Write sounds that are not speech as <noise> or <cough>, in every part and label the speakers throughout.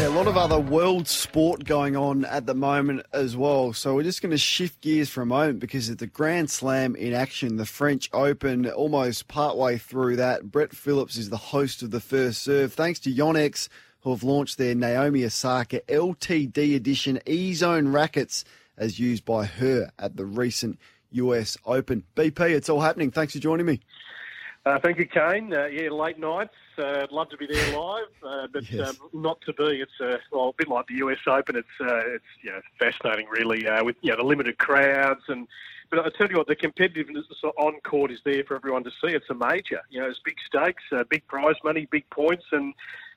Speaker 1: Yeah, a lot of other world sport going on at the moment as well. So we're just going to shift gears for a moment because it's the Grand Slam in action, the French Open, almost partway through that. Brett Phillips is the host of the first serve. Thanks to Yonex, who have launched their Naomi Osaka LTD edition E Zone rackets as used by her at the recent US Open. BP, it's all happening. Thanks for joining me.
Speaker 2: Uh, thank you, Kane. Uh, yeah, late nights. Uh, love to be there live, uh, but
Speaker 1: Yes.
Speaker 2: um, not to be. It's uh, well, a bit like the US Open. It's uh, it's you know, fascinating, really, uh, with you know, the limited crowds and. But I tell you what, the competitiveness on court is there for everyone to see. It's a major, you know, it's big stakes, uh, big prize money, big points, and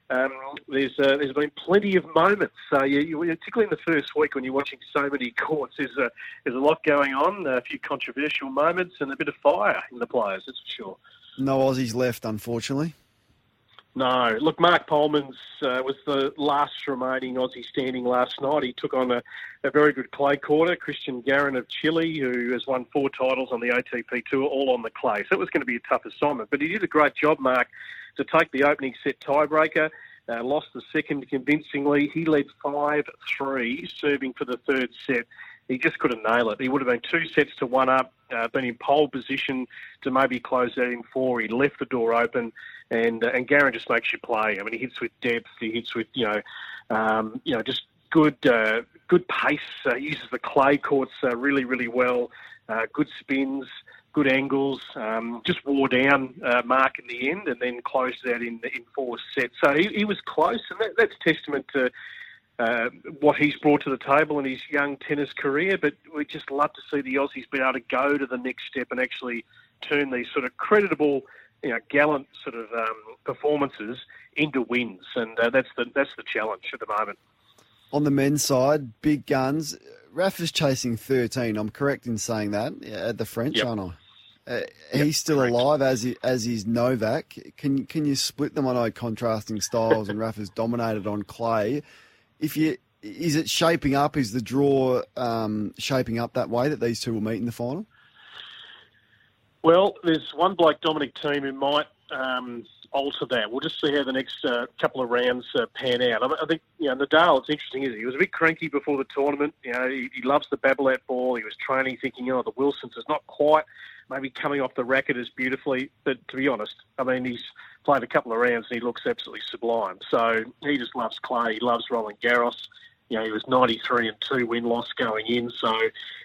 Speaker 2: um, there's uh, there's been plenty of moments. So you, you, particularly in the first week when you're watching so many courts, there's a there's a lot going on, a few controversial moments, and a bit of fire in the players. That's for sure.
Speaker 1: No Aussies left, unfortunately.
Speaker 2: No, look, Marc Polmans uh, was the last remaining Aussie standing last night. He took on a, a very good clay courter, Christian Garin of Chile, who has won four titles on the ATP Tour, all on the clay. So it was going to be a tough assignment, but he did a great job, Mark, to take the opening set tiebreaker. Uh, lost the second convincingly. He led 5 3, serving for the third set. He just couldn't nail it. He would have been two sets to one up, uh, been in pole position to maybe close that in four. He left the door open, and uh, and Garin just makes you play. I mean, he hits with depth. He hits with you know, um, you know, just good uh, good pace. Uh, he uses the clay courts uh, really really well. Uh, good spins, good angles. Um, just wore down uh, Marc in the end, and then closed that in in four sets. So he, he was close, and that, that's testament to uh, what he's brought to the table in his young tennis career. But we just love to see the Aussies be able to go to the next step and actually turn these sort of creditable, you know, gallant sort of um, performances into wins, and uh, that's the that's the challenge at the moment.
Speaker 1: On the men's side, big guns. Rafa's chasing 13. I'm correct in saying that at the French,
Speaker 2: Yep.
Speaker 1: aren't I? Uh, he's still alive, as he, as is Novak. Can can you split them? I know contrasting styles, and Rafa's dominated on clay. If you is it shaping up? Is the draw um, shaping up that way that these two will meet in the final?
Speaker 2: Well, there's one bloke, Dominic Thiem, who might um, alter that. We'll just see how the next uh, couple of rounds uh, pan out. I, I think, you know, Nadal, it's interesting, isn't he? He was a bit cranky before the tournament. You know, he, he loves the Babolat ball. He was training thinking, oh, the Wilsons is not quite maybe coming off the racket as beautifully. But to be honest, I mean, he's played a couple of rounds and he looks absolutely sublime. So he just loves clay. He loves Roland Garros. You know, he was 93 and 2 win loss going in, so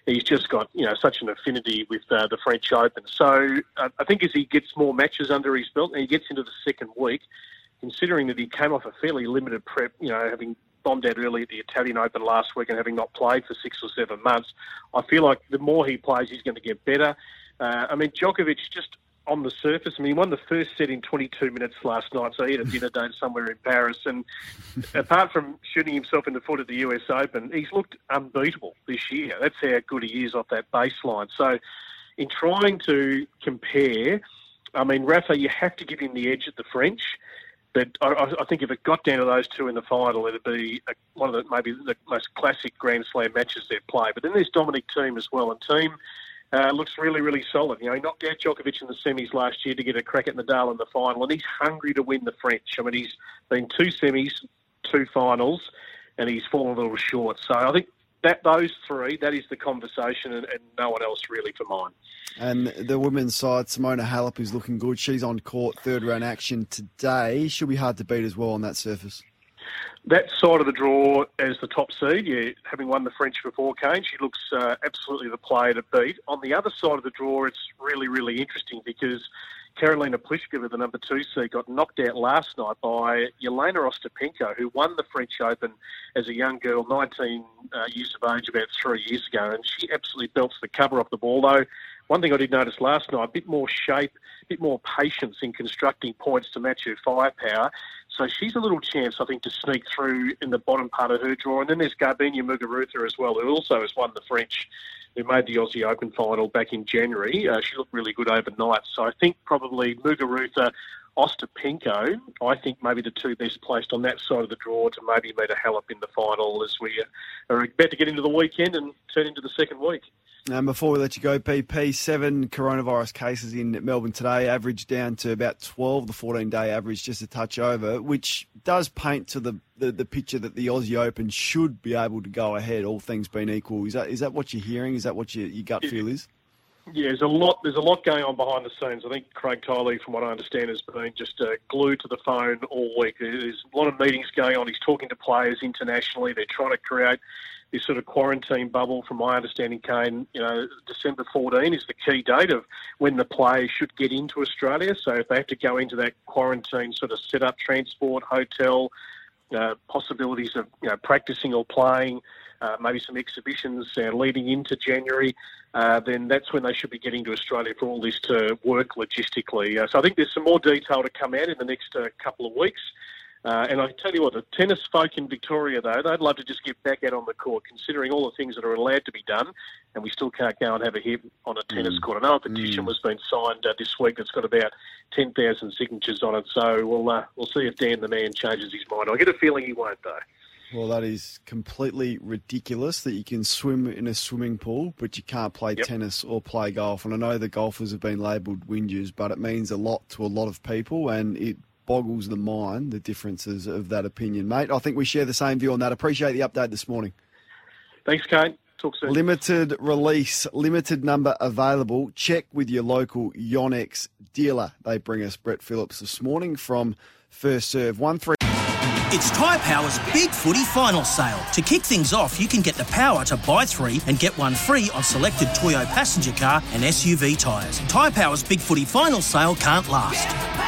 Speaker 2: he's just got, you know, such an affinity with uh, the French Open. So uh, I think as he gets more matches under his belt and he gets into the second week, considering that he came off a fairly limited prep, you know, having bombed out early at the Italian Open last week and having not played for six or seven months, I feel like the more he plays, he's going to get better. Uh, I mean, Djokovic just on the surface. I mean, he won the first set in 22 minutes last night, so he had a dinner date somewhere in Paris. And <laughs> apart from shooting himself in the foot at the US Open, he's looked unbeatable this year. That's how good he is off that baseline. So, in trying to compare, I mean, Rafa, you have to give him the edge at the French. But I, I think if it got down to those two in the final, it'd be a, one of the maybe the most classic Grand Slam matches they'd play. But then there's Dominic Thiem as well, and Thiem uh, looks really, really solid. You know, he knocked out Djokovic in the semis last year to get a crack at Nadal in the final, and he's hungry to win the French. I mean, he's been two semis, two finals, and he's fallen a little short. So I think that those three, that is the conversation, and, and no one else really for mine.
Speaker 1: And the women's side, Simona Halep is looking good. She's on court, third round action today. She'll be hard to beat as well on that surface.
Speaker 2: That side of the draw as the top seed, yeah, having won the French before Kane, she looks uh, absolutely the player to beat. On the other side of the draw, it's really, really interesting because Karolina Pliskova, the number two seed, got knocked out last night by Jelena Ostapenko, who won the French Open as a young girl, 19 uh, years of age, about three years ago. And she absolutely belts the cover off the ball, though. One thing I did notice last night, a bit more shape, a bit more patience in constructing points to match her firepower. So she's a little chance, I think, to sneak through in the bottom part of her draw. And then there's Garbiñe Muguruza as well, who also has won the French, who made the Aussie Open final back in January. Uh, she looked really good overnight. So I think probably Muguruza, Ostapenko, I think maybe the two best placed on that side of the draw to maybe meet a Halep in the final as we are about to get into the weekend and turn into the second week.
Speaker 1: And before we let you go, PP, seven coronavirus cases in Melbourne today, average down to about 12, the 14 day average, just a touch over, which does paint to the, the, the, picture that the Aussie Open should be able to go ahead, all things being equal. Is that is that what you're hearing? Is that what your, your gut feel is?
Speaker 2: Yeah, there's a lot. There's a lot going on behind the scenes. I think Craig Tiley, from what I understand, has been just uh, glued to the phone all week. There's a lot of meetings going on. He's talking to players internationally. They're trying to create this sort of quarantine bubble, from my understanding, Kane, you know, December 14 is the key date of when the players should get into Australia. So if they have to go into that quarantine sort of set up transport, hotel, uh, possibilities of you know, practicing or playing, uh, maybe some exhibitions uh, leading into January, uh, then that's when they should be getting to Australia for all this to work logistically. Uh, so I think there's some more detail to come out in the next couple of weeks. Uh, and I tell you what, the tennis folk in Victoria, though, they'd love to just get back out on the court, considering all the things that are allowed to be done, and we still can't go and have a hit on a tennis mm. court. I know a petition mm. was being signed uh, this week that's got about 10,000 signatures on it, so we'll, uh, we'll see if Dan the man changes his mind. I get a feeling he won't, though.
Speaker 1: Well, that is completely ridiculous that you can swim in a swimming pool, but you can't play yep. tennis or play golf. And I know the golfers have been labelled whingers, but it means a lot to a lot of people, and it boggles the mind the differences of that opinion, mate. I think we share the same view on that. Appreciate the update this morning.
Speaker 2: Thanks, Kate. Talk soon.
Speaker 1: Limited release, limited number available. Check with your local Yonex dealer. They bring us Brett Phillips this morning from First Serve. One three.
Speaker 3: It's Tyre Power's Big Footy Final Sale. To kick things off, you can get the power to buy three and get one free on selected Toyo passenger car and SUV tyres. Tyre Power's Big Footy Final Sale can't last.